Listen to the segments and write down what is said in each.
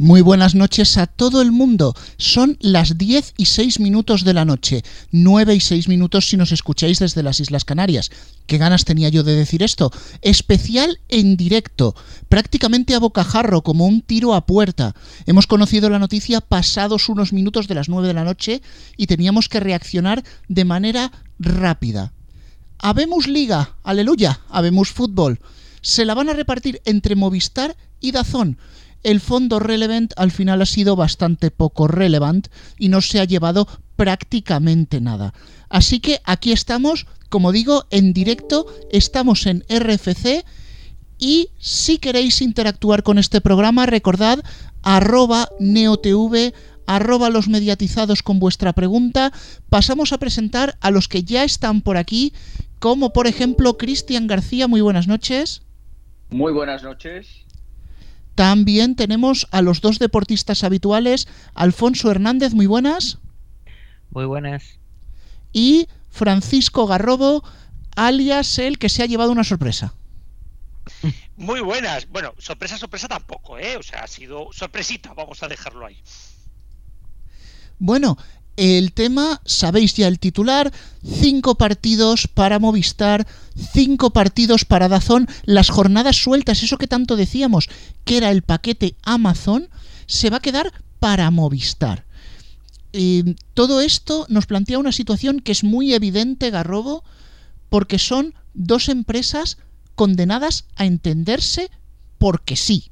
Muy buenas noches a todo el mundo. Son las 10 y 6 minutos de la noche, 9 y 6 minutos si nos escucháis desde las Islas Canarias. ¿Qué ganas tenía yo de decir esto? Especial en directo, prácticamente a bocajarro, como un tiro a puerta. Hemos conocido la noticia pasados unos minutos de las 9 de la noche y teníamos que reaccionar de manera rápida. Habemos liga, aleluya, habemos fútbol. Se la van a repartir entre Movistar y Dazón el fondo relevant al final ha sido bastante poco relevant y no se ha llevado prácticamente nada. Así que aquí estamos, como digo, en directo, estamos en RFC y si queréis interactuar con este programa, recordad arroba neotv arroba los mediatizados con vuestra pregunta. Pasamos a presentar a los que ya están por aquí, como por ejemplo Cristian García, muy buenas noches. Muy buenas noches. También tenemos a los dos deportistas habituales, Alfonso Hernández, muy buenas. Muy buenas. Y Francisco Garrobo, alias el que se ha llevado una sorpresa. Muy buenas. Bueno, sorpresa, sorpresa tampoco, ¿eh? O sea, ha sido sorpresita, vamos a dejarlo ahí. Bueno, el tema, sabéis ya el titular, cinco partidos para Movistar, cinco partidos para Dazón, las jornadas sueltas, eso que tanto decíamos, que era el paquete Amazon, se va a quedar para Movistar. Y todo esto nos plantea una situación que es muy evidente, Garrobo, porque son dos empresas condenadas a entenderse porque sí.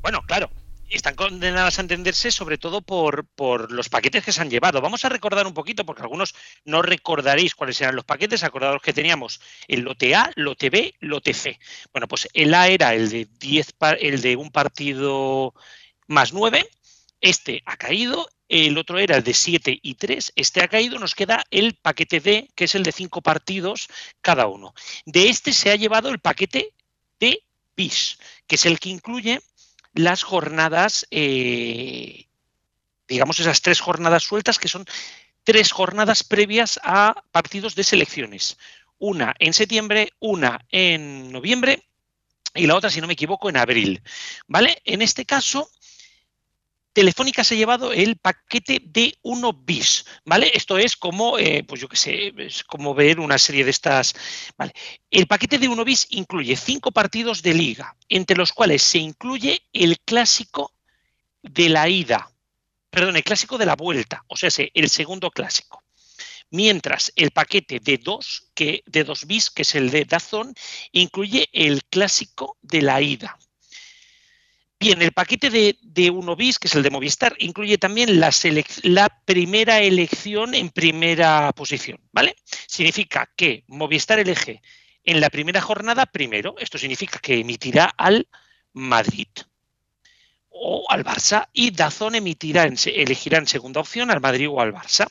Bueno, claro, están condenadas a entenderse sobre todo por, por, los paquetes que se han llevado. Vamos a recordar un poquito, porque algunos no recordaréis cuáles eran los paquetes, acordados que teníamos el lote A, lote B, lote C. Bueno, pues el A era el de 10 el de un partido más 9, este ha caído, el otro era el de 7 y 3, este ha caído, nos queda el paquete D, que es el de 5 partidos cada uno. De este se ha llevado el paquete de bis, que es el que incluye las jornadas, eh, digamos esas tres jornadas sueltas, que son tres jornadas previas a partidos de selecciones. Una en septiembre, una en noviembre y la otra, si no me equivoco, en abril. ¿Vale? En este caso, Telefónica se ha llevado el paquete de 1 bis, ¿vale? Esto es como, eh, pues yo qué sé, es como ver una serie de estas, ¿vale? El paquete de 1 bis incluye cinco partidos de liga, entre los cuales se incluye el clásico de la ida, perdón, el clásico de la vuelta, o sea, el segundo clásico. Mientras el paquete de 2, que, de 2 bis, que es el de Dazón, incluye el clásico de la ida. Bien, el paquete de, de 1 bis, que es el de Movistar, incluye también la, primera elección en primera posición, ¿vale? Significa que Movistar elige en la primera jornada primero, esto significa que emitirá al Madrid o al Barça y Dazón emitirá elegirá en segunda opción al Madrid o al Barça.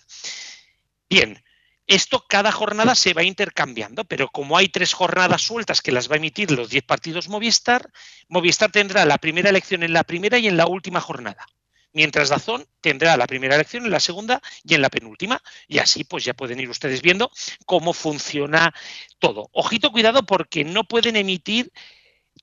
Bien, esto cada jornada se va intercambiando, pero como hay tres jornadas sueltas que las va a emitir los 10 partidos Movistar, Movistar tendrá la primera elección en la primera y en la última jornada. Mientras Dazón tendrá la primera elección en la segunda y en la penúltima. Y así pues ya pueden ir ustedes viendo cómo funciona todo. Ojito, cuidado porque no pueden emitir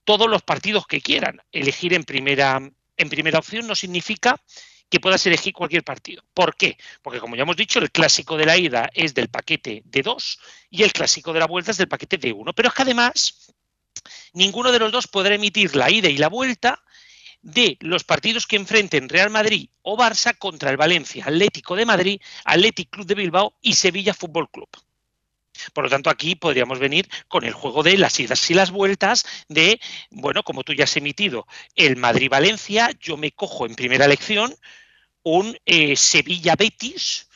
todos los partidos que quieran. Elegir en primera, en primera opción no significa que puedas elegir cualquier partido. ¿Por qué? Porque como ya hemos dicho, el clásico de la ida es del paquete de 2 y el clásico de la vuelta es del paquete de 1. Pero es que además ninguno de los dos podrá emitir la ida y la vuelta de los partidos que enfrenten Real Madrid o Barça contra el Valencia, Atlético de Madrid, Atlético Club de Bilbao y Sevilla Fútbol Club. Por lo tanto, aquí podríamos venir con el juego de las idas y las vueltas de, bueno, como tú ya has emitido el Madrid-Valencia, yo me cojo en primera elección un eh, Sevilla-Betis,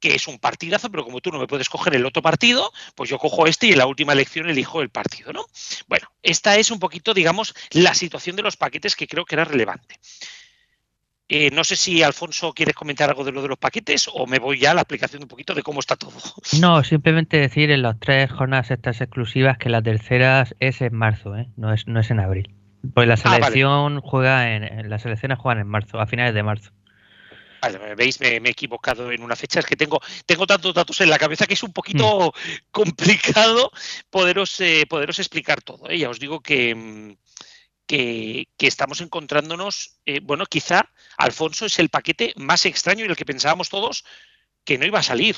que es un partidazo, pero como tú no me puedes coger el otro partido, pues yo cojo este y en la última elección elijo el partido, ¿no? Bueno, esta es un poquito, digamos, la situación de los paquetes que creo que era relevante. Eh, no sé si Alfonso quieres comentar algo de lo de los paquetes o me voy ya a la aplicación un poquito de cómo está todo. No, simplemente decir en las tres jornadas estas exclusivas que la tercera es en marzo, ¿eh? no, es, no es en abril. Pues la ah, selección juega en, las selecciones juegan en marzo, a finales de marzo. ¿Veis? Me, he equivocado en una fecha. Es que tengo, tengo tantos datos en la cabeza que es un poquito mm. complicado poderos, eh, poderos explicar todo. Ya os digo que, mm, que, estamos encontrándonos, bueno, quizá Alfonso es el paquete más extraño y el que pensábamos todos que no iba a salir.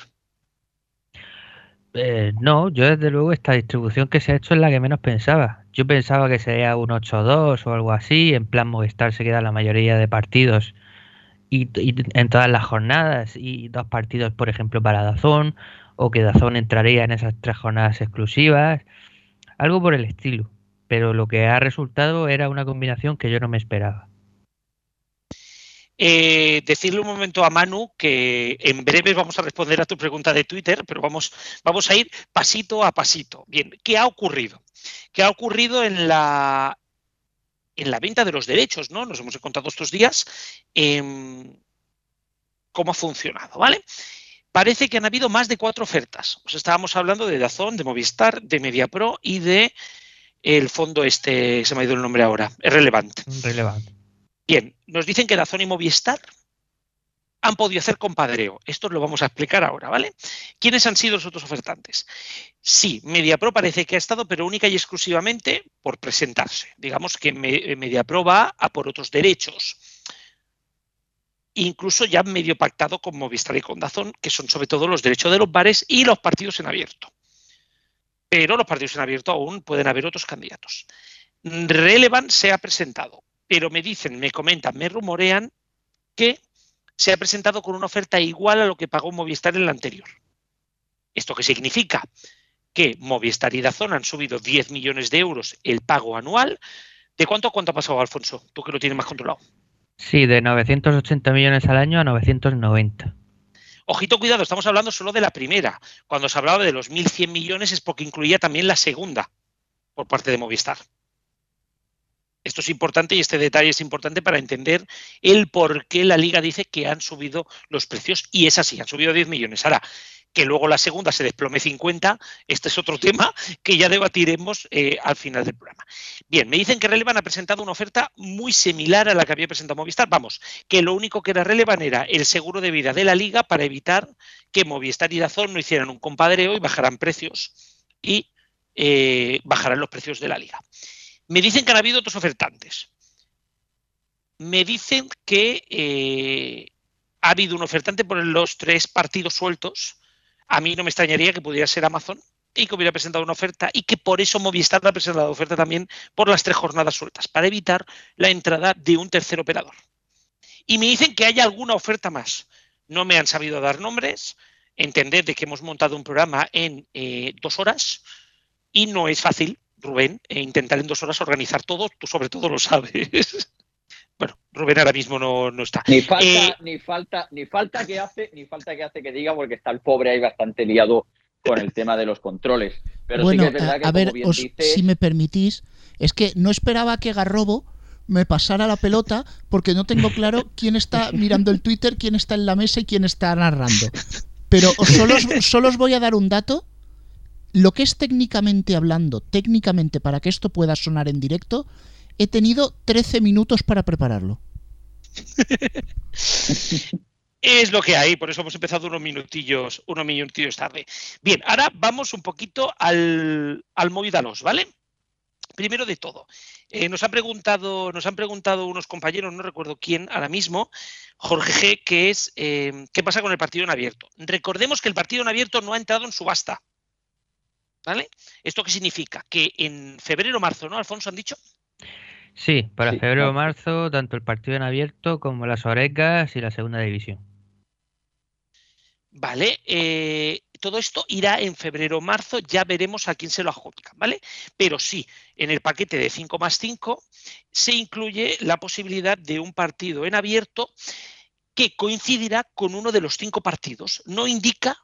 Eh, no, yo desde luego esta distribución que se ha hecho es la que menos pensaba. Yo pensaba que sería un 8-2 o algo así, en plan Movistar se queda la mayoría de partidos y, en todas las jornadas y dos partidos, por ejemplo, para Dazón, o que Dazón entraría en esas tres jornadas exclusivas, algo por el estilo. Pero lo que ha resultado era una combinación que yo no me esperaba. Eh, decirle un momento a Manu que en breve vamos a responder a tu pregunta de Twitter, pero vamos, vamos a ir pasito a pasito. Bien, ¿qué ha ocurrido? ¿Qué ha ocurrido en la, en la venta de los derechos? ¿no? Nos hemos encontrado estos días em, cómo ha funcionado, ¿vale? Parece que han habido más de cuatro ofertas. Os estábamos hablando de Dazón, de Movistar, de MediaPro y de el fondo este, se me ha ido el nombre ahora, es relevante. Relevante. Bien, nos dicen que Dazón y Movistar han podido hacer compadreo. Esto lo vamos a explicar ahora, ¿vale? ¿Quiénes han sido los otros ofertantes? Sí, MediaPro parece que ha estado, pero única y exclusivamente por presentarse. Digamos que MediaPro va a por otros derechos. Incluso ya medio pactado con Movistar y con Dazón, que son sobre todo los derechos de los bares y los partidos en abierto. Pero los partidos en abierto aún pueden haber otros candidatos. Relevant se ha presentado pero me dicen, me comentan, me rumorean que se ha presentado con una oferta igual a lo que pagó Movistar en la anterior. ¿Esto qué significa? Que Movistar y Dazón han subido 10 millones de euros el pago anual. ¿De cuánto a cuánto ha pasado, Alfonso? Tú que lo tienes más controlado. Sí, de 980 millones al año a 990. Ojito, cuidado, estamos hablando solo de la primera. Cuando se hablaba de los 1.100 millones es porque incluía también la segunda por parte de Movistar. Esto es importante y este detalle es importante para entender el por qué la liga dice que han subido los precios y es así, han subido 10 millones. Ahora, que luego la segunda se desplome 50, este es otro tema que ya debatiremos eh, al final del programa. Bien, me dicen que Relevan ha presentado una oferta muy similar a la que había presentado Movistar. Vamos, que lo único que era Relevan era el seguro de vida de la liga para evitar que Movistar y Dazón no hicieran un compadreo y bajaran precios y eh, bajaran los precios de la liga. Me dicen que han habido otros ofertantes. Me dicen que eh, ha habido un ofertante por los tres partidos sueltos. A mí no me extrañaría que pudiera ser Amazon y que hubiera presentado una oferta y que por eso Movistar ha presentado oferta también por las tres jornadas sueltas, para evitar la entrada de un tercer operador. Y me dicen que hay alguna oferta más. No me han sabido dar nombres. Entender de que hemos montado un programa en eh, dos horas y no es fácil Rubén, e intentar en dos horas organizar todo, tú sobre todo lo sabes. bueno, Rubén ahora mismo no, está. Ni falta, eh, ni falta, ni falta que hace, ni falta que hace que diga, porque está el pobre ahí bastante liado con el tema de los controles. Pero bueno, sí que es verdad que, a ver, si me permitís, es que no esperaba que Garrobo me pasara la pelota porque no tengo claro quién está mirando el Twitter, quién está en la mesa y quién está narrando. Pero solo, solo os voy a dar un dato lo que es técnicamente hablando, técnicamente para que esto pueda sonar en directo, he tenido 13 minutos para prepararlo. Es lo que hay, por eso hemos empezado unos minutillos, unos minutillos tarde. Bien, ahora vamos un poquito al, al Movidalos, ¿vale? Primero de todo, eh, nos, han preguntado, nos han preguntado unos compañeros, no recuerdo quién ahora mismo, Jorge G, que es eh, qué pasa con el partido en abierto. Recordemos que el partido en abierto no ha entrado en subasta. ¿Vale? ¿Esto qué significa? Que en febrero o marzo, ¿no, Alfonso, han dicho? Sí, para febrero o marzo, tanto el partido en abierto como las orejas y la segunda división. Vale, eh, todo esto irá en febrero o marzo, ya veremos a quién se lo adjudican, ¿vale? Pero sí, en el paquete de 5 más 5 se incluye la posibilidad de un partido en abierto que coincidirá con uno de los cinco partidos. No indica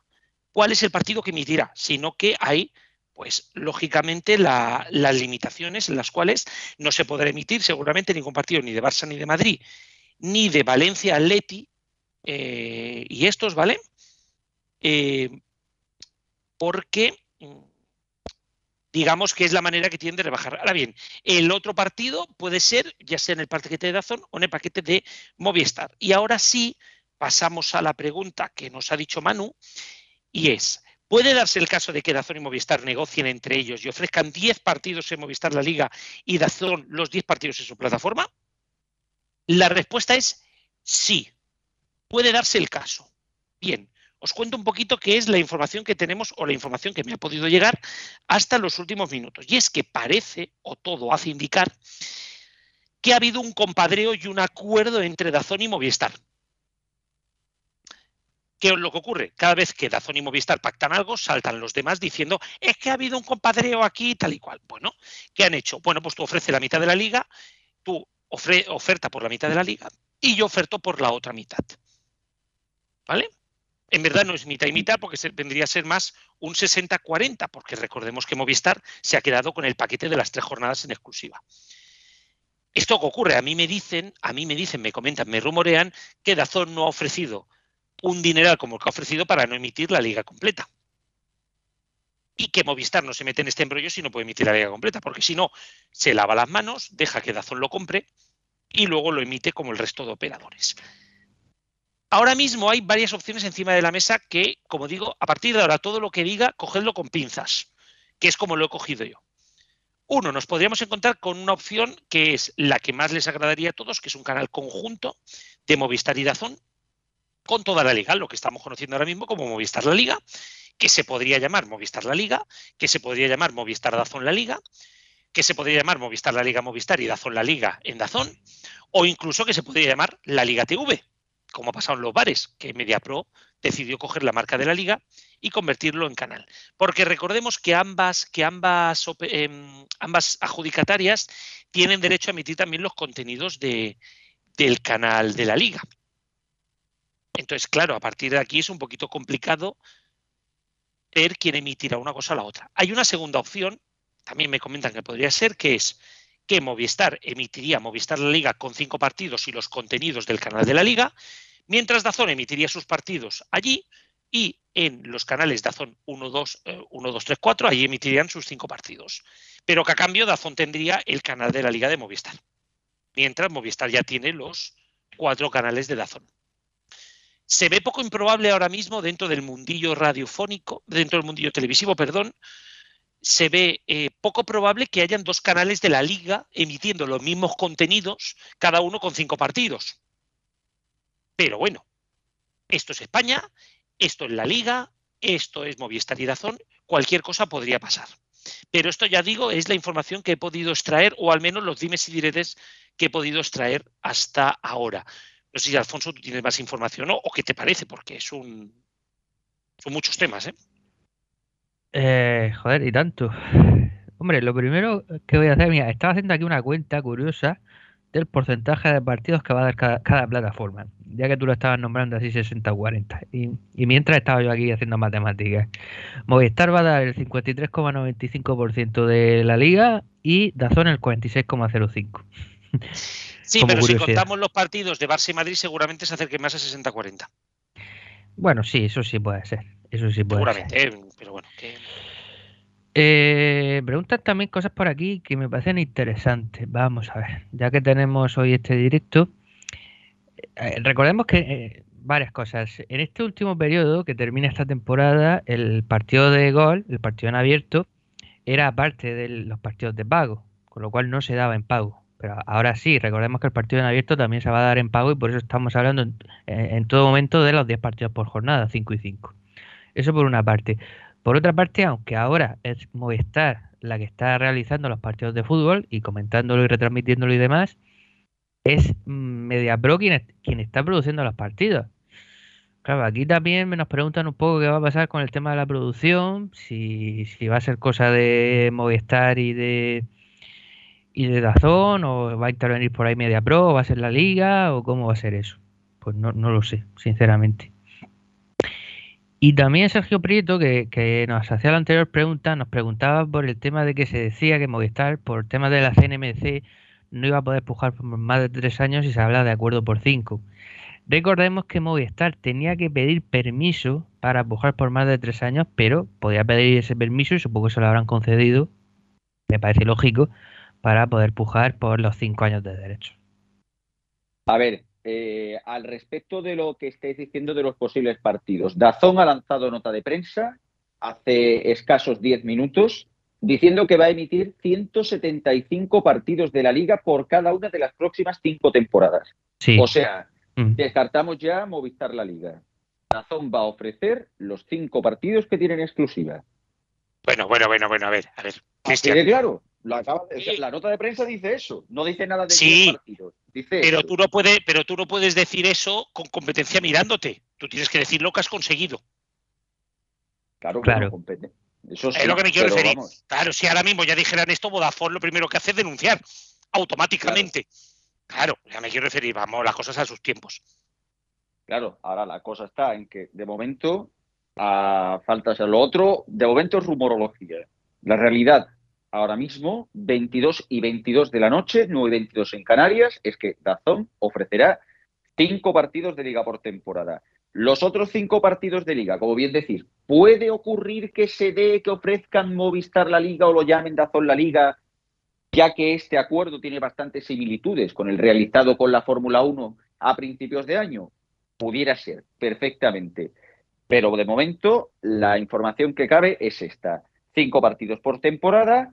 cuál es el partido que emitirá, sino que hay pues lógicamente las limitaciones en las cuales no se podrá emitir seguramente ningún partido ni de Barça ni de Madrid, ni de Valencia Atleti eh, y estos, ¿vale? Eh, porque digamos que es la manera que tienen de rebajar. Ahora bien, el otro partido puede ser ya sea en el paquete de Dazón o en el paquete de Movistar. Y ahora sí pasamos a la pregunta que nos ha dicho Manu y es, Puede darse el caso de que Dazón y Movistar negocien entre ellos y ofrezcan 10 partidos en Movistar la Liga y Dazón los 10 partidos en su plataforma. La respuesta es sí. Puede darse el caso. Bien, os cuento un poquito qué es la información que tenemos o la información que me ha podido llegar hasta los últimos minutos. Y es que parece, o todo hace indicar, que ha habido un compadreo y un acuerdo entre Dazón y Movistar. ¿Qué es lo que ocurre? Cada vez que Dazón y Movistar pactan algo, saltan los demás diciendo, es que ha habido un compadreo aquí, tal y cual. Bueno, ¿qué han hecho? Bueno, pues tú ofreces la mitad de la liga, tú oferta por la mitad de la liga y yo oferto por la otra mitad. ¿Vale? En verdad no es mitad y mitad porque vendría a ser más un 60-40, porque recordemos que Movistar se ha quedado con el paquete de las tres jornadas en exclusiva. Esto que ocurre, a mí me dicen, a mí me dicen, me comentan, me rumorean que Dazón no ha ofrecido un dineral como el que ha ofrecido para no emitir la liga completa. Y que Movistar no se mete en este embrollo si no puede emitir la liga completa, porque si no, se lava las manos, deja que Dazón lo compre y luego lo emite como el resto de operadores. Ahora mismo hay varias opciones encima de la mesa que, como digo, a partir de ahora todo lo que diga, cogedlo con pinzas, que es como lo he cogido yo. Uno, nos podríamos encontrar con una opción que es la que más les agradaría a todos, que es un canal conjunto de Movistar y Dazón, con toda la liga, lo que estamos conociendo ahora mismo como Movistar la Liga, que se podría llamar Movistar la Liga, que se podría llamar Movistar Dazón la Liga, que se podría llamar Movistar la Liga Movistar y Dazón la Liga en Dazón, o incluso que se podría llamar la Liga TV, como ha pasado en los bares, que MediaPro decidió coger la marca de la liga y convertirlo en canal. Porque recordemos que ambas, que ambas, em, ambas adjudicatarias tienen derecho a emitir también los contenidos de, del canal de la liga. Entonces, claro, a partir de aquí es un poquito complicado ver quién emitirá una cosa a la otra. Hay una segunda opción, también me comentan que podría ser, que es que Movistar emitiría Movistar la Liga con cinco partidos y los contenidos del canal de la Liga, mientras Dazón emitiría sus partidos allí y en los canales Dazón 1, 2, 1, 2, 3, 4, allí emitirían sus cinco partidos. Pero que a cambio Dazón tendría el canal de la Liga de Movistar, mientras Movistar ya tiene los cuatro canales de Dazón. Se ve poco improbable ahora mismo dentro del mundillo radiofónico, dentro del mundillo televisivo, perdón, se ve eh, poco probable que hayan dos canales de la liga emitiendo los mismos contenidos, cada uno con cinco partidos. Pero bueno, esto es España, esto es la liga, esto es Movistar y Dazón, cualquier cosa podría pasar. Pero esto ya digo, es la información que he podido extraer, o al menos los dimes y diretes que he podido extraer hasta ahora. No sé si, Alfonso, tú tienes más información o qué te parece, porque es un, son muchos temas. ¿eh? Eh, joder, y tanto. Hombre, lo primero que voy a hacer, mira, estaba haciendo aquí una cuenta curiosa del porcentaje de partidos que va a dar cada, plataforma, ya que tú lo estabas nombrando así 60-40. Y, y, mientras estaba yo aquí haciendo matemáticas, Movistar va a dar el 53,95% de la liga y Dazón el 46,05%. Sí, pero si contamos los partidos de Barça y Madrid, seguramente se acerque más a 60-40. Bueno, sí, eso sí puede ser. Eso sí puede Seguramente, ser. Eh, pero bueno. Eh, preguntan también cosas por aquí que me parecen interesantes. Vamos a ver, ya que tenemos hoy este directo, eh, recordemos que varias cosas. En este último periodo que termina esta temporada, el partido de gol, el partido en abierto, era parte de los partidos de pago, con lo cual no se daba en pago. Pero ahora sí, recordemos que el partido en abierto también se va a dar en pago y por eso estamos hablando en, todo momento de los 10 partidos por jornada, 5 y 5. Eso por una parte. Por otra parte, aunque ahora es Movistar la que está realizando los partidos de fútbol y comentándolo y retransmitiéndolo y demás, es MediaPro quien, quien está produciendo los partidos. Claro, aquí también nos preguntan un poco qué va a pasar con el tema de la producción, si, si va a ser cosa de Movistar y de y de Dazón, o va a intervenir por ahí MediaPro, o va a ser la liga, o cómo va a ser eso. Pues no, no lo sé, sinceramente. Y también Sergio Prieto, que, nos hacía la anterior pregunta, nos preguntaba por el tema de que se decía que Movistar, por el tema de la CNMC, no iba a poder pujar por más de tres años y se habla de acuerdo por cinco. Recordemos que Movistar tenía que pedir permiso para pujar por más de tres años, pero podía pedir ese permiso y supongo que se lo habrán concedido, me parece lógico, para poder pujar por los cinco años de derecho. A ver, eh, al respecto de lo que estáis diciendo de los posibles partidos. Dazón ha lanzado nota de prensa hace escasos 10 minutos diciendo que va a emitir 175 partidos de la liga por cada una de las próximas cinco temporadas. O sea, mm. descartamos ya Movistar la liga. Razón va a ofrecer los cinco partidos que tienen exclusiva. Bueno, bueno, bueno, bueno, a ver, a ver. Cristian. claro, la nota de prensa dice eso, no dice nada de sí, partidos. pero tú no puedes, pero tú no puedes decir eso con competencia mirándote. Tú tienes que decir lo que has conseguido. Claro, claro. Eso es lo que me quiero referir. Claro, si ahora mismo ya dijeran esto, Vodafone lo primero que hace es denunciar automáticamente. Claro. ya me quiero referir, vamos, las cosas a sus tiempos. Claro, ahora la cosa está en que de momento, a falta de lo otro, de momento es rumorología. La realidad ahora mismo, 22 y 22 de la noche, 9 y 22 en Canarias, es que Dazón ofrecerá cinco partidos de liga por temporada. Los otros cinco partidos de liga, como bien decís, ¿puede ocurrir que se dé que ofrezcan Movistar la liga o lo llamen Dazón la liga, ya que este acuerdo tiene bastantes similitudes con el realizado con la Fórmula 1 a principios de año? Pudiera ser, perfectamente. Pero de momento, la información que cabe es esta. Cinco partidos por temporada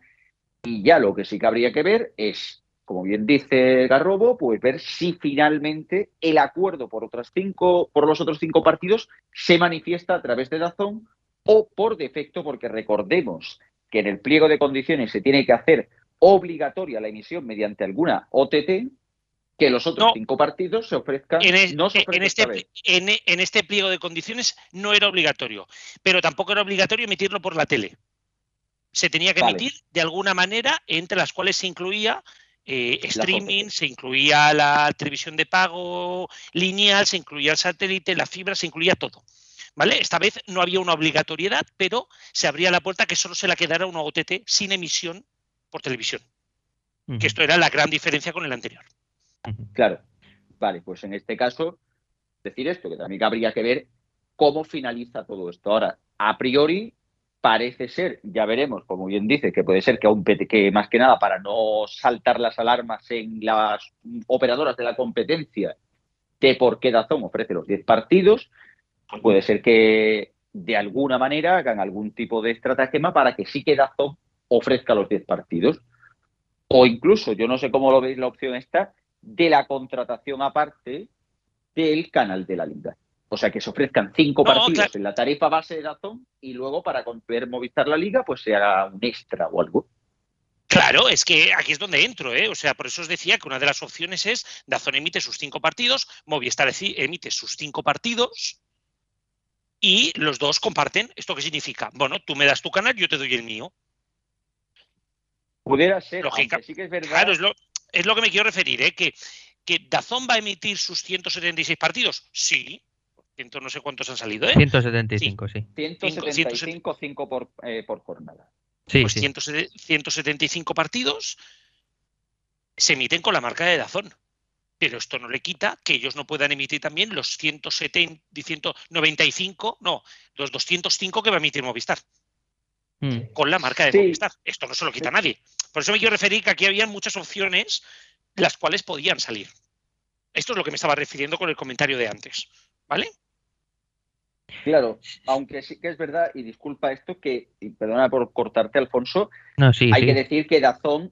y ya lo que sí que habría que ver es como bien dice Garrobo, pues ver si finalmente el acuerdo por otras cinco, por los otros cinco partidos se manifiesta a través de Dazón o por defecto, porque recordemos que en el pliego de condiciones se tiene que hacer obligatoria la emisión mediante alguna OTT, que los otros cinco partidos se ofrezcan. En, en, este, en, este pliego de condiciones no era obligatorio, pero tampoco era obligatorio emitirlo por la tele. Se tenía que emitir de alguna manera, entre las cuales se incluía eh, streaming, se incluía la televisión de pago lineal, se incluía el satélite, la fibra, se incluía todo. ¿Vale? Esta vez no había una obligatoriedad, pero se abría la puerta que solo se la quedara una OTT sin emisión por televisión. Que esto era la gran diferencia con el anterior. Claro. Vale, pues en este caso, decir esto, que también habría que ver cómo finaliza todo esto. Ahora, a priori, parece ser, ya veremos, como bien dice, que puede ser que, aún, que más que nada para no saltar las alarmas en las operadoras de la competencia de por qué Dazón ofrece los 10 partidos, puede ser que de alguna manera hagan algún tipo de estratagema para que sí que Dazón ofrezca los 10 partidos. O incluso, yo no sé cómo lo veis la opción esta, de la contratación aparte del canal de la liga. O sea, que se ofrezcan cinco partidos en la tarifa base de Dazón y luego para poder Movistar la liga, pues se haga un extra o algo. Claro, es que aquí es donde entro, ¿eh? O sea, por eso os decía que una de las opciones es Dazón emite sus cinco partidos, Movistar emite sus cinco partidos y los dos comparten. ¿Esto qué significa? Bueno, tú me das tu canal, yo te doy el mío. Pudiera ser, Lógica. sí que es verdad. Claro, es lo, es lo que me quiero referir, ¿eh? Que, que Dazón va a emitir sus 176 partidos, sí, Ciento, no sé cuántos han salido, ¿eh? 175, sí. 175, 5 por, eh, por jornada. Sí, pues 175 partidos se emiten con la marca de Dazón. Pero esto no le quita que ellos no puedan emitir también los 170, 195, no, los 205 que va a emitir Movistar. Hmm. Con la marca de Movistar. Esto no se lo quita a nadie. Por eso me quiero referir que aquí había muchas opciones las cuales podían salir. Esto es lo que me estaba refiriendo con el comentario de antes. ¿Vale? Claro, aunque sí que es verdad, y disculpa esto, que, perdona por cortarte, Alfonso, hay que decir que Dazón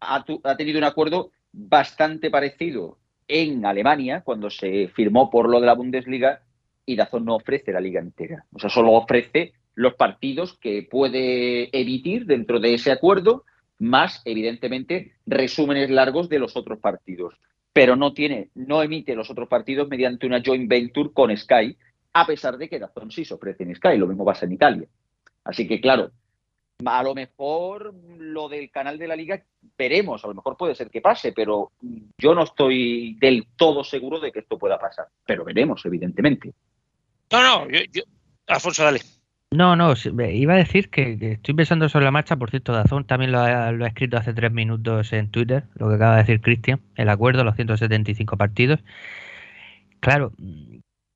ha, ha tenido un acuerdo bastante parecido en Alemania, cuando se firmó por lo de la Bundesliga, y Dazón no ofrece la liga entera. O sea, solo ofrece los partidos que puede emitir dentro de ese acuerdo, más, evidentemente, resúmenes largos de los otros partidos. Pero no tiene, no emite los otros partidos mediante una joint venture con Sky, a pesar de que Dazón sí se ofrece en Sky, lo mismo pasa en Italia. Así que, claro, a lo mejor lo del canal de la liga veremos, a lo mejor puede ser que pase, pero yo no estoy del todo seguro de que esto pueda pasar. Pero veremos, evidentemente. No, no, yo, Alfonso, dale. No, no, iba a decir que, estoy pensando sobre la marcha, por cierto, Dazón también lo ha, lo ha escrito hace tres minutos en Twitter, lo que acaba de decir Cristian, el acuerdo, los 175 partidos. Claro,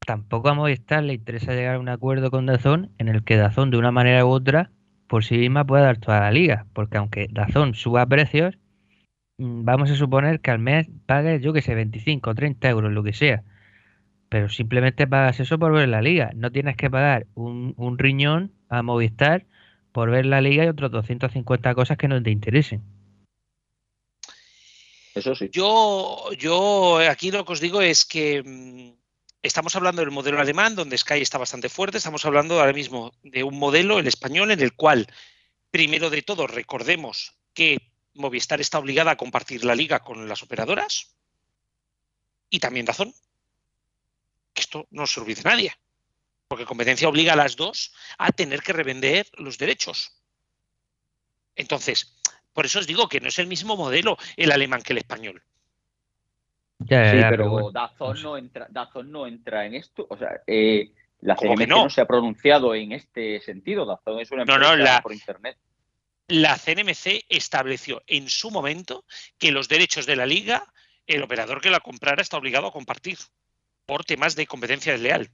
tampoco a Movistar le interesa llegar a un acuerdo con Dazón en el que Dazón de una manera u otra por sí misma pueda dar toda la liga, porque aunque Dazón suba precios, mm, vamos a suponer que al mes pague, yo que sé, 25 o 30 euros, lo que sea. pero simplemente pagas eso por ver la liga. No tienes que pagar un, un riñón a Movistar por ver la liga y otros 250 cosas que no te interesen. Eso sí. Yo, yo aquí lo que os digo es que mm, estamos hablando del modelo alemán, donde Sky está bastante fuerte. Estamos hablando ahora mismo de un modelo, el español, en el cual, primero de todo, recordemos que Movistar está obligada a compartir la liga con las operadoras y también Dazón. Que esto no se olvide nadie. Porque competencia obliga a las dos a tener que revender los derechos. Entonces, por eso os digo que no es el mismo modelo el alemán que el español. Ya, Sí, ya, pero bueno, Dazón no no entra, Dazón no entra en esto. O sea, eh, la ¿Cómo que CNMC no? no? se ha pronunciado en este sentido. Dazón es una No, empresa no, la- por internet. La CNMC estableció en su momento que los derechos de la liga, el operador que la comprara está obligado a compartir por temas de competencia desleal.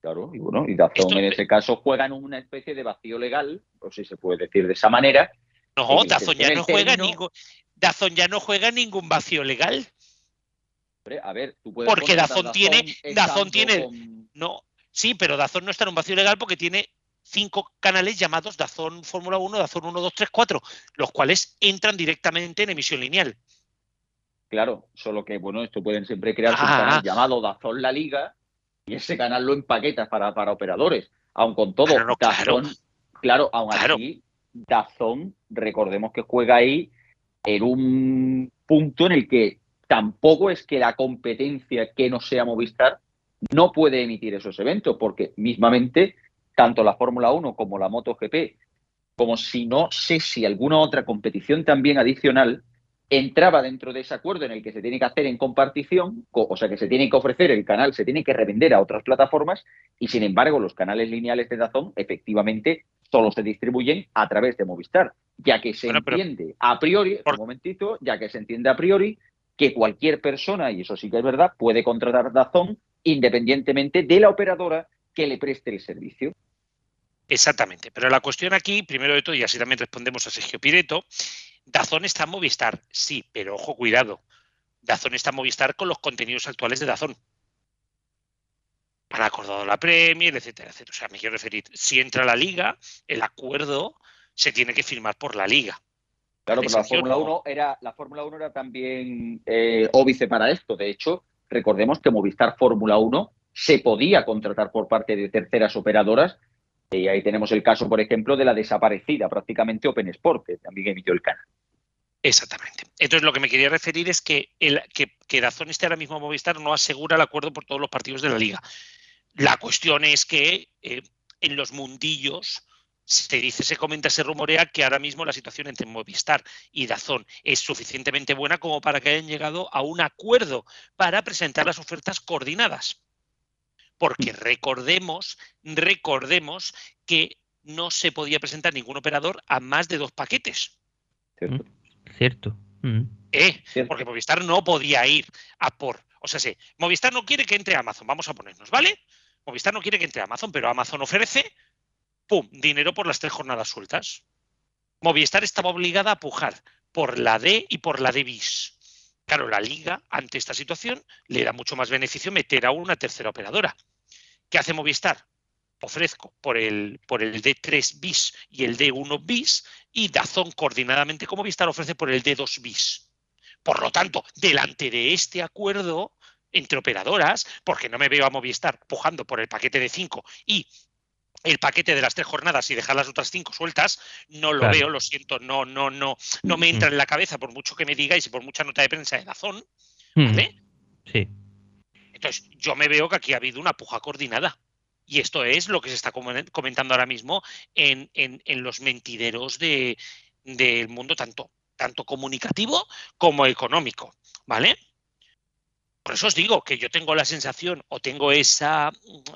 Claro, y bueno, y Dazón Esto- en ese caso juega en una especie de vacío legal, o si se puede decir de esa manera. No, Dazón ya no juega ningún Dazón ya no juega ningún vacío legal. Hombre, A ver, tú puedes Porque Dazón tiene- Dazón tiene- con- No, sí, pero Dazón no está en un vacío legal porque tiene cinco canales llamados Dazón Fórmula 1, Dazón 1, 2, 3, 4, los cuales entran directamente en emisión lineal. Claro, solo que, bueno, esto pueden siempre crearse un Ah. canal llamado Dazón La Liga y ese canal lo empaquetas para, para operadores. Aun con todo, Claro, no, claro. Dazón, claro, aún Claro. así, Dazón, recordemos que juega ahí en un punto en el que tampoco es que la competencia que no sea Movistar no puede emitir esos eventos, porque mismamente tanto la Fórmula 1 como la MotoGP, como si no sé si alguna otra competición también adicional, entraba dentro de ese acuerdo en el que se tiene que hacer en compartición, co- o sea que se tiene que ofrecer el canal, se tiene que revender a otras plataformas y sin embargo los canales lineales de Dazón efectivamente solo se distribuyen a través de Movistar, ya que se Bueno, entiende a priori, Por- un momentito, ya que se entiende a priori que cualquier persona, y eso sí que es verdad, puede contratar Dazón independientemente de la operadora que le preste el servicio. Exactamente. Pero la cuestión aquí, primero de todo, y así también respondemos a Sergio Pireto, Dazón está en Movistar, sí, pero ojo, cuidado. Dazón está en Movistar con los contenidos actuales de Dazón. Han acordado la Premier, etcétera, etcétera. O sea, me quiero referir, si entra la liga, el acuerdo se tiene que firmar por la liga. Claro, pero la Fórmula no. 1 era, la Fórmula 1 era también eh, óbice para esto. De hecho, recordemos que Movistar Fórmula 1 se podía contratar por parte de terceras operadoras. Y ahí tenemos el caso, por ejemplo, de la desaparecida prácticamente Open Sport, que también emitió el canal. Exactamente. Entonces, lo que me quería referir es que, el, que, que Dazón esté ahora mismo Movistar no asegura el acuerdo por todos los partidos de la liga. La cuestión es que eh, en los mundillos se dice, se comenta, se rumorea que ahora mismo la situación entre Movistar y Dazón es suficientemente buena como para que hayan llegado a un acuerdo para presentar las ofertas coordinadas. Porque recordemos, recordemos que no se podía presentar ningún operador a más de dos paquetes. ¿cierto? Cierto. Mm. Eh, Cierto. porque Movistar no podía ir a por. O sea, sí, Movistar no quiere que entre Amazon, vamos a ponernos, ¿vale? Movistar no quiere que entre Amazon, pero Amazon ofrece, ¡pum!, dinero por las tres jornadas sueltas. Movistar estaba obligada a pujar por la D y por la D bis. Claro, la liga, ante esta situación, le da mucho más beneficio meter a una tercera operadora. ¿Qué hace Movistar? Ofrezco por el, por el D3 bis y el D1 bis y Dazón coordinadamente con Movistar ofrece por el D2 bis. Por lo tanto, delante de este acuerdo entre operadoras, porque no me veo a Movistar pujando por el paquete de 5 y el paquete de las tres jornadas y dejar las otras cinco sueltas, no lo Claro. veo, lo siento, no, no, no, no me entra en la cabeza por mucho que me digáis y por mucha nota de prensa de Dazón, Mm. ¿vale? Sí. Entonces, yo me veo que aquí ha habido una puja coordinada. Y esto es lo que se está comen- comentando ahora mismo en, en- en los mentideros de- del mundo, tanto, tanto comunicativo como económico. ¿Vale? Por eso os digo que yo tengo la sensación o tengo esa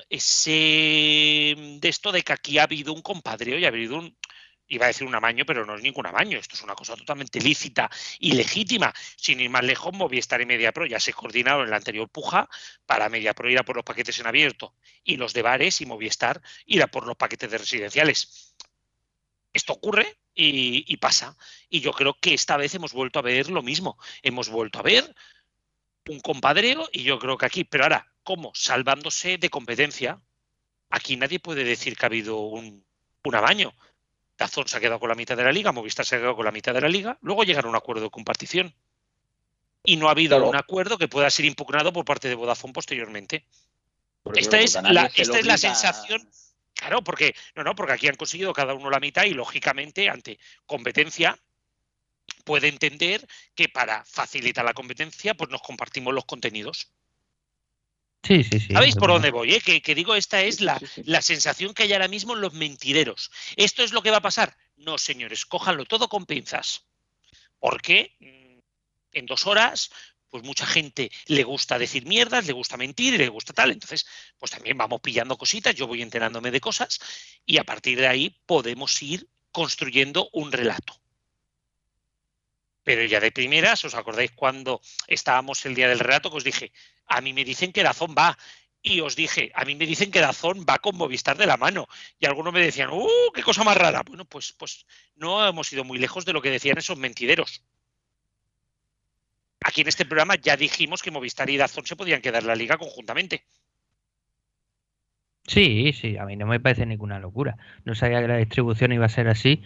ese de esto de que aquí ha habido un compadreo y ha habido un iba a decir un amaño, pero no es ningún amaño, esto es una cosa totalmente lícita y legítima. Sin ir más lejos, Movistar y MediaPro ya se coordinaron en la anterior puja para MediaPro ir a por los paquetes en abierto y los de bares y Movistar ir a por los paquetes de residenciales. Esto ocurre y, y pasa. Y yo creo que esta vez hemos vuelto a ver lo mismo. Hemos vuelto a ver un compadreo y yo creo que aquí, pero ahora, ¿Cómo? Salvándose de competencia. Aquí nadie puede decir que ha habido un, un amaño. Dazón se ha quedado con la mitad de la liga, Movistar se ha quedado con la mitad de la liga, luego llegaron a un acuerdo de compartición. Y no ha habido Claro. un acuerdo que pueda ser impugnado por parte de Vodafone posteriormente. Porque, Esta es la- esta es la sensación- Claro, porque no, no, porque aquí han conseguido cada uno la mitad y lógicamente ante competencia puede entender que para facilitar la competencia pues nos compartimos los contenidos. Sí, sí, sí. ¿Sabéis por dónde voy? eh? Que, que digo, esta es la, sí, sí. la sensación que hay ahora mismo en los mentideros. ¿Esto es lo que va a pasar? No, señores, cójanlo todo con pinzas. Porque mm, en dos horas, pues mucha gente le gusta decir mierdas, le gusta mentir y le gusta tal. Entonces, pues también vamos pillando cositas, yo voy enterándome de cosas y a partir de ahí podemos ir construyendo un relato. Pero ya de primeras, ¿os acordáis cuando estábamos el día del relato que os dije, a mí me dicen que Dazón va y os dije, a mí me dicen que Dazón va con Movistar de la mano. Y algunos me decían, ¡uh, qué cosa más rara! Bueno, pues, pues no hemos ido muy lejos de lo que decían esos mentideros. Aquí en este programa ya dijimos que Movistar y Dazón se podían quedar en la liga conjuntamente. Sí, sí, a mí no me parece ninguna locura. No sabía que la distribución iba a ser así,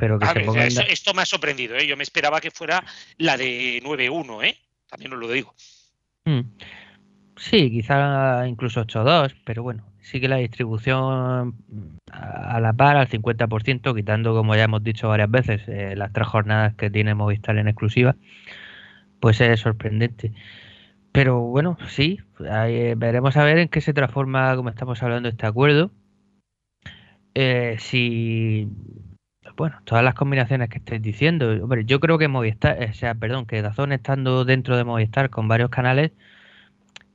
pero que A se ver, pongan. eso- esto me ha sorprendido, ¿eh? Yo me esperaba que fuera la de 9-1, ¿eh? También os lo digo. Mm. Sí, quizá incluso 8-2, pero bueno, sí que la distribución a la par al 50%, quitando, como ya hemos dicho varias veces, eh, las tres jornadas que tiene Movistar en exclusiva, pues es sorprendente. Pero bueno, sí, ahí, eh, veremos a ver en qué se transforma, como estamos hablando, este acuerdo. Eh, si, bueno, todas las combinaciones que estáis diciendo, hombre, yo creo que Movistar, eh, o sea, perdón, que Dazón estando dentro de Movistar con varios canales,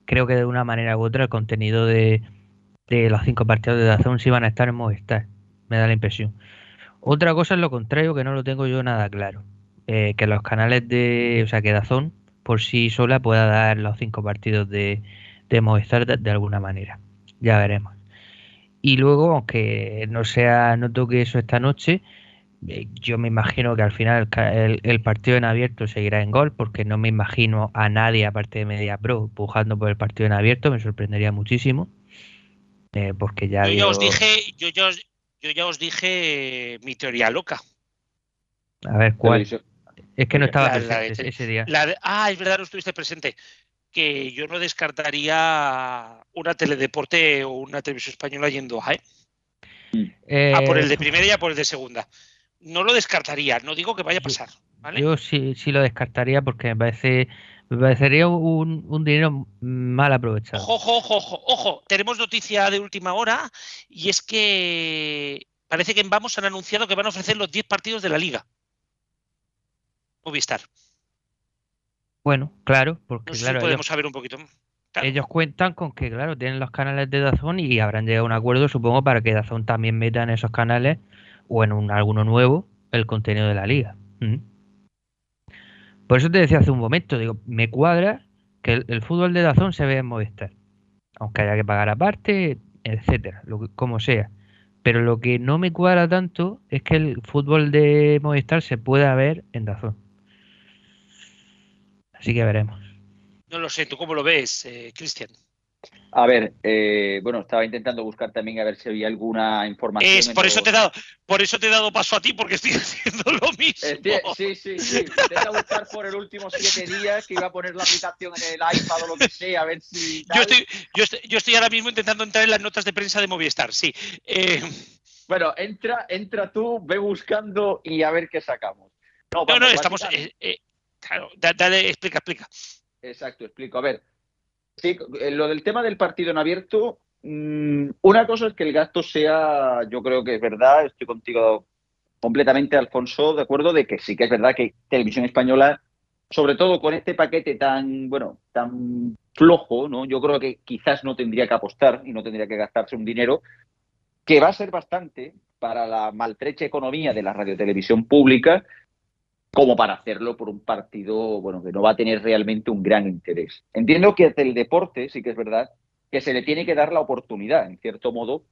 creo que de una manera u otra el contenido de, de los cinco partidos de Dazón sí van a estar en Movistar, me da la impresión. Otra cosa es lo contrario, que no lo tengo yo nada claro. Eh, que los canales de, o sea, que Dazón por sí sola pueda dar los cinco partidos de, Movistar de, de alguna manera. Ya veremos. Y luego, aunque no sea, no toque eso esta noche, yo me imagino que al final el, partido en abierto seguirá en gol, porque no me imagino a nadie aparte de Media Pro pujando por el partido en abierto, me sorprendería muchísimo. eh, porque ya Yo ya os dije, yo ya os, yo ya os dije mi teoría loca. a ver cuál. Es que no estaba La- la de- presente ese- ese día. La de- ah, es verdad, no estuviste presente. Que yo no descartaría una teledeporte o una televisión española yendo a, ¿eh? a por el de Eh, primera y a por el de segunda. No lo descartaría, no digo que vaya a pasar. ¿vale? Yo sí, sí lo descartaría porque me parece me parecería un, un dinero mal aprovechado. Ojo, ojo, ojo, ojo. Tenemos noticia de última hora y es que parece que en Vamos han anunciado que van a ofrecer los 10 partidos de la liga. Movistar. Bueno, claro, porque No sé claro, si ellos, podemos saber un poquito. Claro. ellos cuentan con que, claro, tienen los canales de Dazón y habrán llegado a un acuerdo, supongo, para que Dazón también meta en esos canales o en un, alguno nuevo el contenido de la liga. Por eso te decía hace un momento, digo, me cuadra que el, el fútbol de Dazón se vea en Movistar, aunque haya que pagar aparte, etcétera, lo que, como sea. Pero lo que no me cuadra tanto es que el fútbol de Movistar se pueda ver en Dazón. Así que veremos. No lo sé, ¿tú cómo lo ves, eh, Cristian? A ver, eh, bueno, estaba intentando buscar también a ver si había alguna información. Es, por, eso los- te he dado, por eso te he dado paso a ti, porque estoy haciendo lo mismo. Eh, sí, sí, sí. Intenta buscar por el último siete días que iba a poner la aplicación en el iPad o lo que sea, a ver si. Yo estoy, yo, estoy, yo estoy ahora mismo intentando entrar en las notas de prensa de Movistar, sí. Eh, Bueno, entra, entra tú, ve buscando y a ver qué sacamos. no, vamos, no, estamos. eh, eh, claro, da- dale, explica, explica. Exacto, explico. A ver, sí, eh, lo del tema del partido en abierto, mm, una cosa es que el gasto sea, yo creo que es verdad, estoy contigo completamente, Alfonso, de acuerdo, de que sí que es verdad que Televisión Española, sobre todo con este paquete tan, bueno, tan flojo, ¿no? Yo creo que quizás no tendría que apostar y no tendría que gastarse un dinero que va a ser bastante para la maltrecha economía de la radiotelevisión pública como para hacerlo por un partido bueno que no va a tener realmente un gran interés. Entiendo que el deporte sí que es verdad que se le tiene que dar la oportunidad, en cierto modo,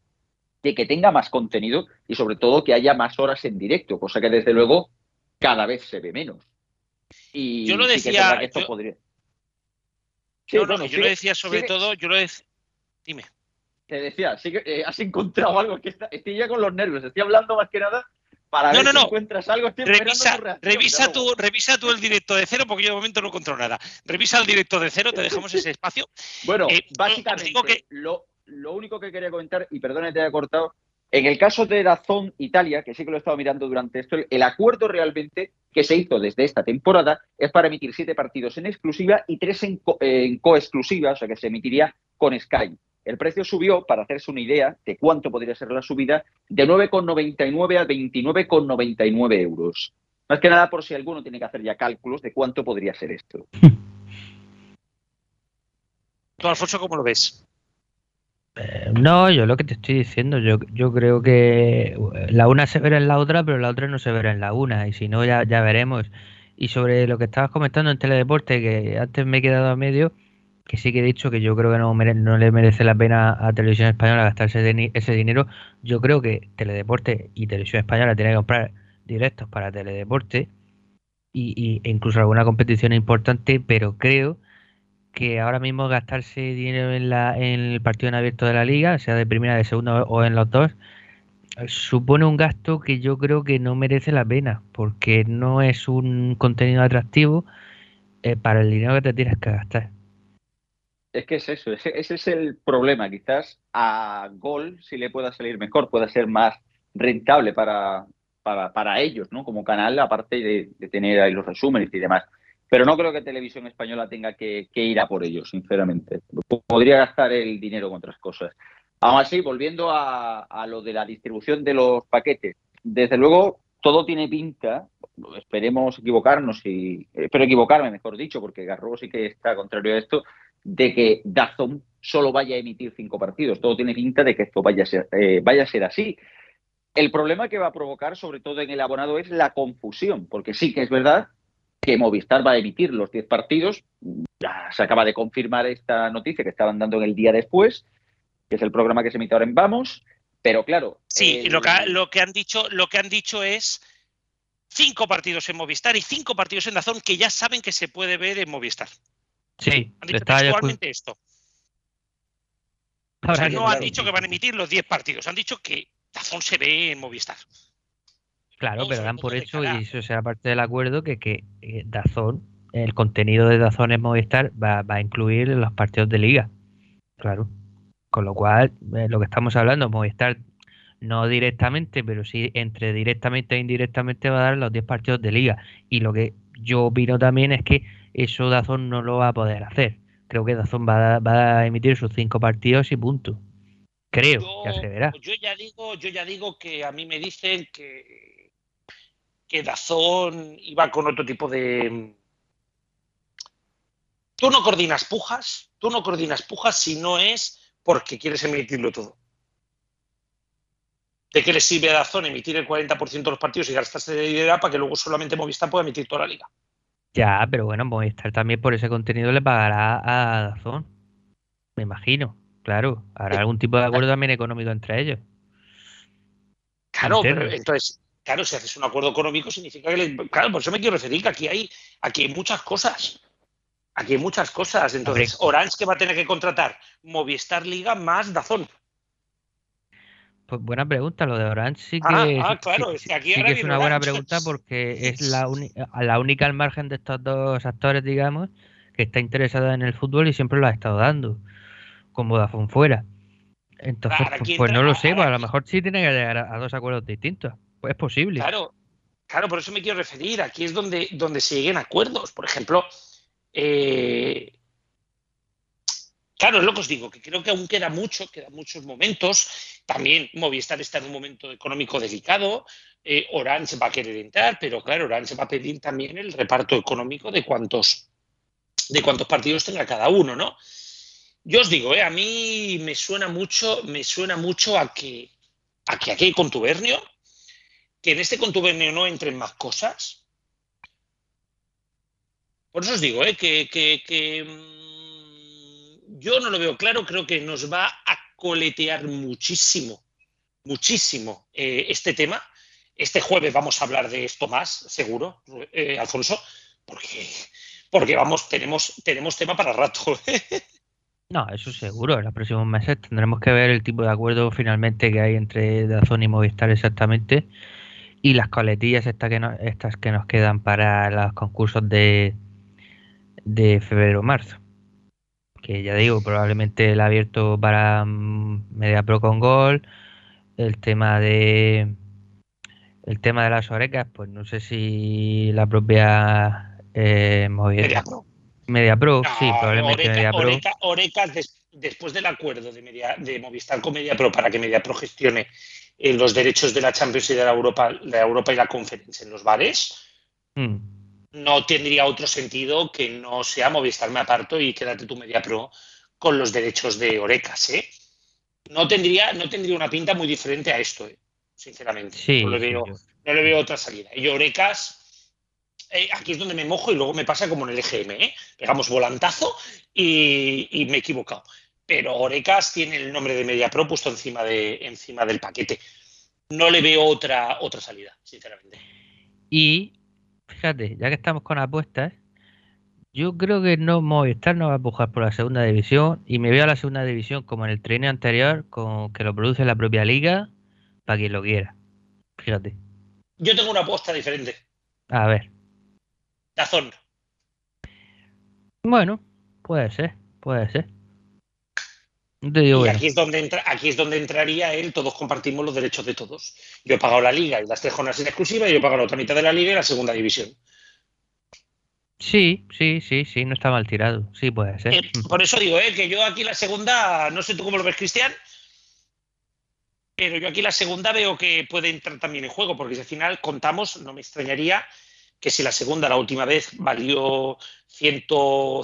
de que tenga más contenido y sobre todo que haya más horas en directo, cosa que desde luego cada vez se ve menos. Y Yo lo sí que es decía, que esto yo- podría. yo lo decía sobre todo, yo lo decía. Dime. Te decía, sí que eh, has encontrado algo que está, estoy ya con los nervios, estoy hablando más que nada para no, ver no, si no. encuentras algo. Estoy revisa, revisa, tu, revisa tú el directo de cero, porque yo de momento no encuentro nada. Revisa el directo de cero, te dejamos ese espacio. Bueno, eh, básicamente, lo, lo, único que quería comentar, y perdona que te haya cortado, en el caso de Dazón Italia, que sí que lo he estado mirando durante esto, el acuerdo realmente que se hizo desde esta temporada es para emitir siete partidos en exclusiva y tres en, co en coexclusiva, o sea que se emitiría con Sky. El precio subió, para hacerse una idea de cuánto podría ser la subida, de 9,99 a 29,99 euros. Más que nada por si alguno tiene que hacer ya cálculos de cuánto podría ser esto. ¿Tú, Alfonso, cómo lo ves? Eh, no, yo lo que te estoy diciendo, yo, yo creo que la una se verá en la otra, pero la otra no se verá en la una, y si no, ya, ya veremos. Y sobre lo que estabas comentando en Teledeporte, que antes me he quedado a medio, que sí que he dicho que yo creo que no, no le merece la pena a Televisión Española gastarse ese dinero. Yo creo que Teledeporte y Televisión Española tienen que comprar directos para Teledeporte y, y, e incluso alguna competición importante, pero creo que ahora mismo gastarse dinero en, la, en el partido en abierto de la liga, sea de primera, de segunda o en los dos, supone un gasto que yo creo que no merece la pena, porque no es un contenido atractivo eh, para el dinero que te tienes que gastar. Es que es eso, ese, ese, es el problema. Quizás a Gol si le pueda salir mejor, pueda ser más rentable para, para, para ellos, ¿no? Como canal, aparte de, de, tener ahí los resúmenes y demás. Pero no creo que Televisión Española tenga que, que ir a por ellos, sinceramente. Podría gastar el dinero con otras cosas. Aún así, volviendo a, a lo de la distribución de los paquetes, desde luego todo tiene pinta, esperemos equivocarnos y espero equivocarme, mejor dicho, porque Garro sí que está contrario a esto, de que Dazón solo vaya a emitir cinco partidos. Todo tiene pinta de que esto vaya a ser, eh, vaya a ser así. El problema que va a provocar, sobre todo en el abonado, es la confusión, porque sí que es verdad que Movistar va a emitir los 10 partidos. Ya se acaba de confirmar esta noticia que estaban dando en el día después, que es el programa que se emite ahora en Vamos. Pero claro. Sí, el... lo, que, lo, que han dicho, lo que han dicho es cinco partidos en Movistar y cinco partidos en Dazón que ya saben que se puede ver en Movistar. Sí, han dicho textualmente esto. O sea, no han dicho que van a emitir los 10 partidos, han dicho que Dazón se ve en Movistar. Claro, pero dan por hecho, y eso será parte del acuerdo, que, que eh, Dazón, el contenido de Dazón en Movistar va, va, a incluir los partidos de liga. Claro. Con lo cual, eh, lo que estamos hablando, Movistar no directamente, pero sí entre directamente e indirectamente va a dar los 10 partidos de liga. Y lo que yo opino también es que eso Dazón no lo va a poder hacer. Creo que Dazón va a, va a emitir sus cinco partidos y punto. Creo, yo, ya se verá. Pues yo ya digo, yo ya digo que a mí me dicen que, que Dazón iba con otro tipo de. Tú no coordinas pujas, tú no coordinas pujas si no es porque quieres emitirlo todo. ¿De qué le sirve a Dazón emitir el 40% de los partidos y gastarse de dinero para que luego solamente Movistar pueda emitir toda la liga? Ya, pero bueno, Movistar también por ese contenido le pagará a Dazón. Me imagino, claro. Habrá algún tipo de acuerdo también económico entre ellos. Claro, pero entonces, claro, si haces un acuerdo económico significa que, le, claro, por eso me quiero referir que aquí hay, aquí hay muchas cosas. Aquí hay muchas cosas. Entonces, Orange que va a tener que contratar Movistar Liga más Dazón. Pues buena pregunta, lo de Orange sí que, ah, ah, claro, sí, es, que, aquí sí que es una buena pregunta porque es la, la única al margen de estos dos actores, digamos, que está interesada en el fútbol y siempre lo ha estado dando, con Vodafone fuera. Entonces, pues, pues, no lo sé, pues a lo mejor sí tiene que llegar a, a, dos acuerdos distintos. Pues es posible. Claro, claro, por eso me quiero referir. Aquí es donde, donde se lleguen acuerdos. Por ejemplo, eh, Claro, es lo que os digo, que creo que aún queda mucho, quedan muchos momentos. También Movistar está en un momento económico delicado. Eh, Orange va a querer entrar, pero claro, Orange va a pedir también el reparto económico de cuántos, de cuántos partidos tenga cada uno, ¿no? Yo os digo, eh, a mí me suena mucho, me suena mucho a que, a que aquí hay contubernio, que en este contubernio no entren más cosas. Por eso os digo, eh, que, que, que yo no lo veo claro, creo que nos va a coletear muchísimo, muchísimo eh, este tema. Este jueves vamos a hablar de esto más, seguro, eh, Alfonso, porque, porque vamos, tenemos, tenemos tema para rato. No, eso seguro. En los próximos meses tendremos que ver el tipo de acuerdo finalmente que hay entre Dazón y Movistar exactamente. Y las coletillas estas que, estas que nos quedan para los concursos de, de febrero-marzo. Que ya digo, probablemente el abierto para mm, Media Pro con Gol. El tema de. El tema de las orecas, pues no sé si la propia eh, Movistar. Media Pro, sí, probablemente Media Pro. Oreca, después del acuerdo de, Media, de Movistar con Media Pro para que Media Pro gestione eh, los derechos de la Champions y de la Europa, la Europa y la Conference en los bares, hmm. No tendría otro sentido que no sea Movistar me aparto y quédate tu Media Pro con los derechos de Orecas, ¿eh? No tendría, no tendría una pinta muy diferente a esto, ¿eh? sinceramente. no, le veo, no le veo otra salida. Y Orecas eh, aquí es donde me mojo y luego me pasa como en el EGM, ¿eh? Pegamos volantazo y, me he equivocado. Pero Orecas tiene el nombre de Media Pro puesto encima, de, encima del paquete. No le veo otra, otra salida, sinceramente. Y fíjate, ya que estamos con apuestas, yo creo que no Movistar no va a empujar por la segunda división y me veo a la segunda división como en el tren anterior, con que lo produce la propia liga, para quien lo quiera. Fíjate. Yo tengo una apuesta diferente. A ver. Dazón. Bueno, puede ser, puede ser. Y aquí, es donde entra, aquí es donde entraría él, todos compartimos los derechos de todos. Yo he pagado la liga y las tres jornadas en exclusiva, y yo he pagado la otra mitad de la liga y la segunda división. Sí, sí, sí, sí, no está mal tirado. Sí, puede ser. Eh, por eso digo, eh, que yo aquí la segunda, no sé tú cómo lo ves, Cristian, pero yo aquí la segunda veo que puede entrar también en juego, porque si al final contamos, no me extrañaría que si la segunda, la última vez, valió 100,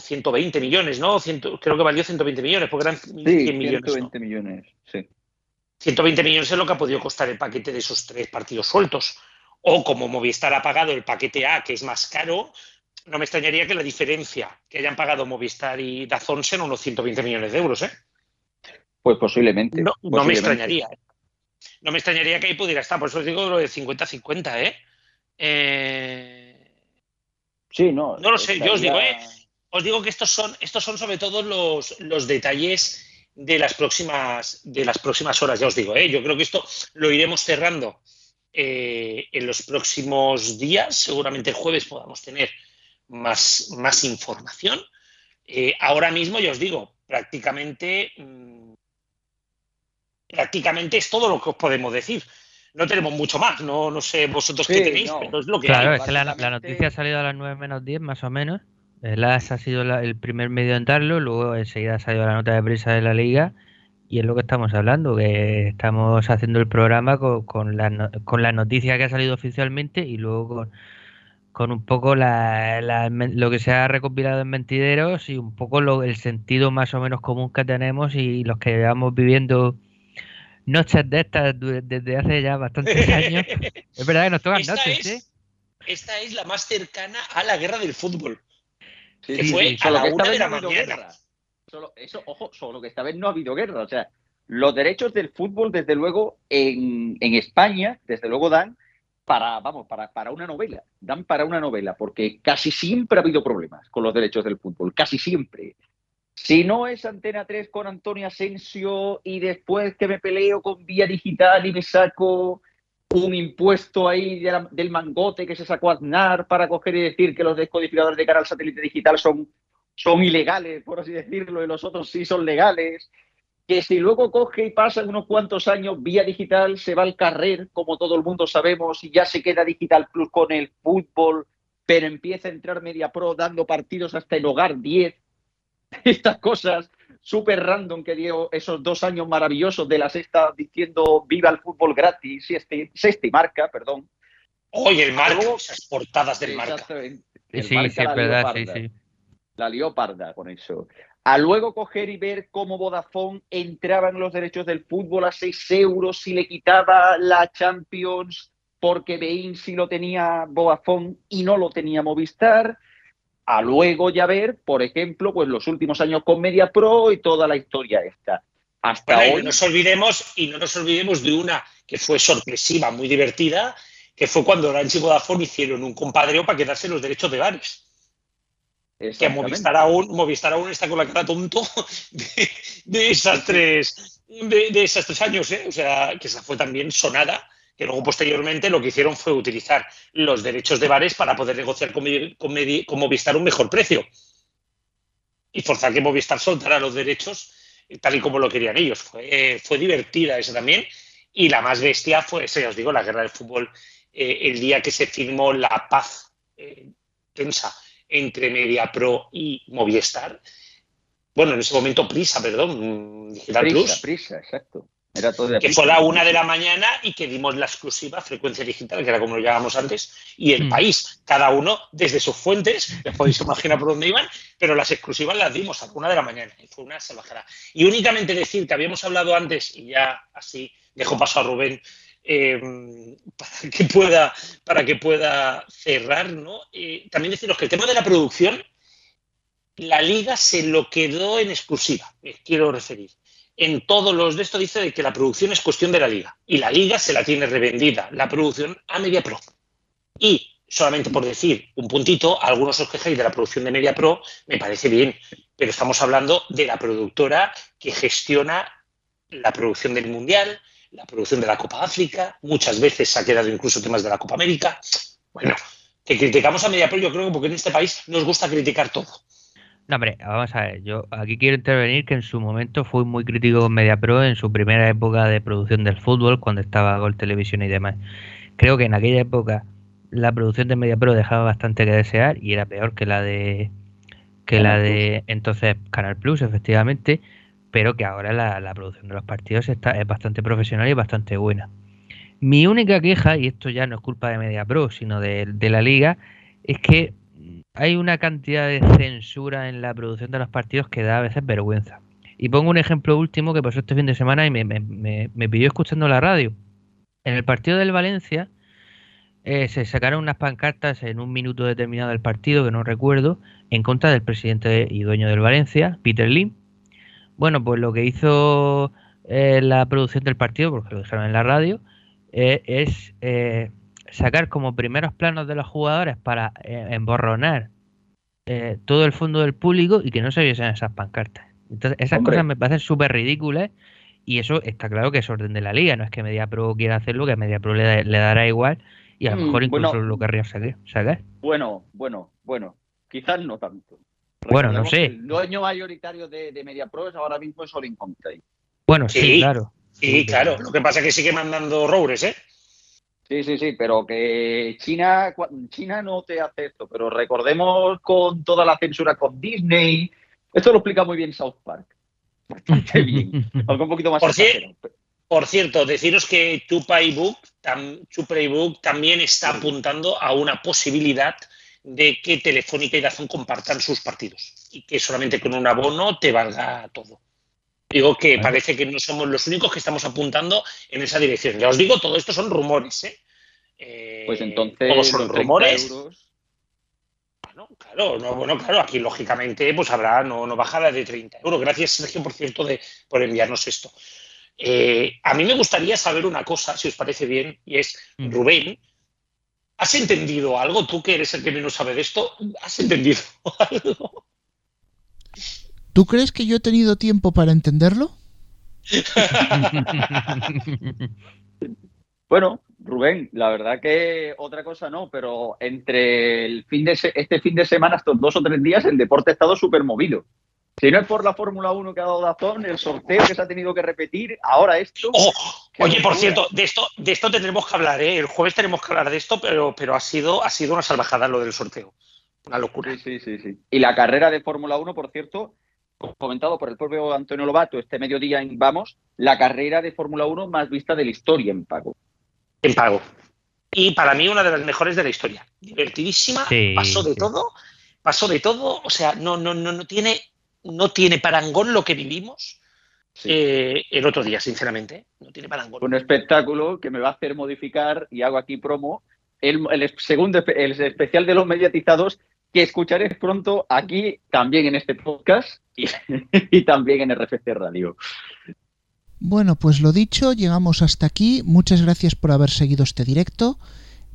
120 millones, ¿no? creo que valió 120 millones, porque eran 100 millones. 120 millones, sí. 120 millones es lo que ha podido costar el paquete de esos tres partidos sueltos. O como Movistar ha pagado el paquete A, que es más caro, no me extrañaría que la diferencia que hayan pagado Movistar y Dazón sean unos 120 millones de euros, ¿eh? Pues posiblemente. No, me extrañaría. ¿eh? No me extrañaría que ahí pudiera estar. Por eso os digo lo de 50-50, ¿eh? eh Sí, no. No lo sé, yo os digo, ¿eh? os digo que estos son, estos son sobre todo los, los detalles de las próximas de las próximas horas, ya os digo, ¿eh? yo creo que esto lo iremos cerrando eh, en los próximos días, seguramente el jueves podamos tener más, más información. Eh, ahora mismo, ya os digo, prácticamente, mm, prácticamente es todo lo que os podemos decir no tenemos mucho más. No, no sé vosotros qué tenéis, pero es lo que Claro, es que la, noticia ha salido a las 9 menos 10, más o menos. El AS ha sido el primer medio en darlo, luego enseguida ha salido la nota de prensa de la liga y es lo que estamos hablando, que estamos haciendo el programa con, con, la, con la noticia que ha salido oficialmente y luego con, con un poco la, lo que se ha recopilado en mentideros y un poco lo, el sentido más o menos común que tenemos y los que llevamos viviendo noches de estas desde hace ya bastantes años. es verdad que nos tocan noches, ¿eh? Esta es la más cercana a la guerra del fútbol. que fue a la una de la mañana. Solo, eso, ojo, solo que esta vez no ha habido guerra. O sea, los derechos del fútbol, desde luego, en, en España, desde luego dan para, vamos, para, para una novela. Dan para una novela, porque casi siempre ha habido problemas con los derechos del fútbol. Casi siempre. Si no es Antena 3 con Antonio Asensio y después que me peleo con Vía Digital y me saco un impuesto ahí del mangote que se sacó Aznar para coger y decir que los descodificadores de cara al satélite digital son, son ilegales, por así decirlo, y los otros sí son legales. Que si luego coge y pasa unos cuantos años, Vía Digital se va al carrer, como todo el mundo sabemos, y ya se queda Digital Plus con el fútbol, pero empieza a entrar Media Pro dando partidos hasta el hogar 10 estas cosas súper random que dio esos dos años maravillosos de la sexta diciendo viva el fútbol gratis, y este, sexta y marca, perdón. Oye, el marca, esas portadas del marca. sí, sí, es verdad, sí, sí. La leoparda con eso. A luego coger y ver cómo Vodafone entraba en los derechos del fútbol a 6 euros y le quitaba la Champions porque Bein sí lo tenía Vodafone y no lo tenía Movistar a luego ya ver, por ejemplo, pues los últimos años con Media Pro y toda la historia esta. Hasta hoy. Y no nos olvidemos, y no nos olvidemos de una que fue sorpresiva, muy divertida, que fue cuando Orange y Vodafone hicieron un compadreo para quedarse los derechos de bares. Que Movistar aún, Movistar aún está con la cara tonto de, esas tres, de, de esos tres años, ¿eh? O sea, que esa fue también sonada que luego posteriormente lo que hicieron fue utilizar los derechos de bares para poder negociar con, Movistar un mejor precio y forzar que Movistar soltara los derechos tal y como lo querían ellos. Fue, fue divertida esa también y la más bestia fue, esa, os digo, la guerra del fútbol, eh, el día que se firmó la paz eh, tensa entre MediaPro y Movistar. Bueno, en ese momento Prisa, perdón, Digital prisa, Plus. Prisa, exacto que fue la una de la mañana y que dimos la exclusiva frecuencia digital, que era como lo llamábamos antes, y el mm. país, cada uno desde sus fuentes, les podéis imaginar por dónde iban, pero las exclusivas las dimos a la una de la mañana y fue una salvajada. Y únicamente decir que habíamos hablado antes, y ya así dejo paso a Rubén, eh, para, que pueda, para que pueda cerrar, ¿no? Eh, también deciros que el tema de la producción, la liga se lo quedó en exclusiva, me quiero referir en todos los de esto dice de que la producción es cuestión de la liga y la liga se la tiene revendida, la producción a Media Pro. Y solamente por decir un puntito, algunos os quejáis de la producción de Media Pro, me parece bien, pero estamos hablando de la productora que gestiona la producción del Mundial, la producción de la Copa África, muchas veces se ha quedado incluso temas de la Copa América. Bueno, que criticamos a Media Pro, yo creo que porque en este país nos gusta criticar todo. No, hombre, vamos a ver, yo aquí quiero intervenir que en su momento fui muy crítico con MediaPro en su primera época de producción del fútbol, cuando estaba Gol Televisión y demás. Creo que en aquella época la producción de MediaPro dejaba bastante que desear y era peor que la de que la de entonces Canal Plus, efectivamente, pero que ahora la, producción de los partidos está, es bastante profesional y bastante buena. Mi única queja, y esto ya no es culpa de MediaPro, sino de, de la liga, es que hay una cantidad de censura en la producción de los partidos que da a veces vergüenza. Y pongo un ejemplo último que pasó este fin de semana y me, me, pidió escuchando la radio. En el partido del Valencia eh, se sacaron unas pancartas en un minuto determinado del partido, que no recuerdo, en contra del presidente y dueño del Valencia, Peter Lim. Bueno, pues lo que hizo eh, la producción del partido, porque lo dejaron en la radio, eh, es sacar como primeros planos de los jugadores para eh, emborronar eh, todo el fondo del público y que no se viesen esas pancartas. Entonces, esas cosas me parecen súper ridículas y eso está claro que es orden de la liga, no es que MediaPro quiera hacerlo, que a MediaPro le, le dará igual y a lo mm, mejor incluso lo querría sacar. Bueno, bueno, bueno, quizás no tanto. bueno, no sé. El dueño mayoritario de, de MediaPro es ahora mismo es Olin Bueno, sí, claro. Sí, claro. Lo que pasa es que sigue mandando Roures, ¿eh? Sí, sí, sí, pero que China, China no te hace esto, pero recordemos con toda la censura con Disney, esto lo explica muy bien South Park. Bastante bien, algo un poquito más por, por cierto, deciros que TuPayBook, tam, también está apuntando a una posibilidad de que Telefónica y Dazón compartan sus partidos y que solamente con un abono te valga todo. Digo que parece que no somos los únicos que estamos apuntando en esa dirección. Ya os digo, todo esto son rumores, ¿eh? eh pues entonces. Todos son rumores. Bueno, claro, no, bueno, claro, aquí lógicamente pues habrá no, no bajada de 30 euros. Gracias, Sergio, por cierto, de, por enviarnos esto. Eh, a mí me gustaría saber una cosa, si os parece bien, y es, mm. Rubén, ¿has entendido algo? Tú que eres el que menos sabe de esto, ¿has entendido algo? ¿Tú crees que yo he tenido tiempo para entenderlo? bueno, Rubén, la verdad que otra cosa no, pero entre el fin de este fin de semana, estos dos o tres días, el deporte ha estado súper movido. Si no es por la Fórmula 1 que ha dado Dazón, el sorteo que se ha tenido que repetir, ahora esto. Oh, oye, por cierto, de esto, de esto tendremos que hablar, ¿eh? El jueves tenemos que hablar de esto, pero, pero ha, sido, ha sido una salvajada lo del sorteo. Una locura. Sí, sí, sí. sí. Y la carrera de Fórmula 1, por cierto, comentado por el propio Antonio Lobato este mediodía en Vamos, la carrera de Fórmula 1 más vista de la historia en pago. En pago. Y para mí una de las mejores de la historia. Divertidísima, pasó de todo, pasó de todo, o sea, no, no, no, no tiene, no tiene parangón lo que vivimos eh, el otro día, sinceramente. No tiene parangón. Un espectáculo que me va a hacer modificar, y hago aquí promo, el, el segundo el especial de los mediatizados que escucharéis pronto aquí, también en este podcast y, también en RFC Radio. Bueno, pues lo dicho, llegamos hasta aquí. Muchas gracias por haber seguido este directo.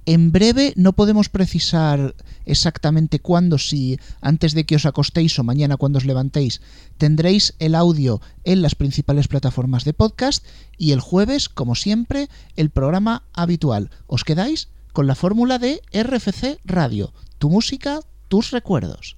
En breve no podemos precisar exactamente cuándo, si antes de que os acostéis o mañana cuando os levantéis, tendréis el audio en las principales plataformas de podcast y el jueves, como siempre, el programa habitual. ¿Os quedáis? Con la fórmula de RFC Radio, tu música, tus recuerdos.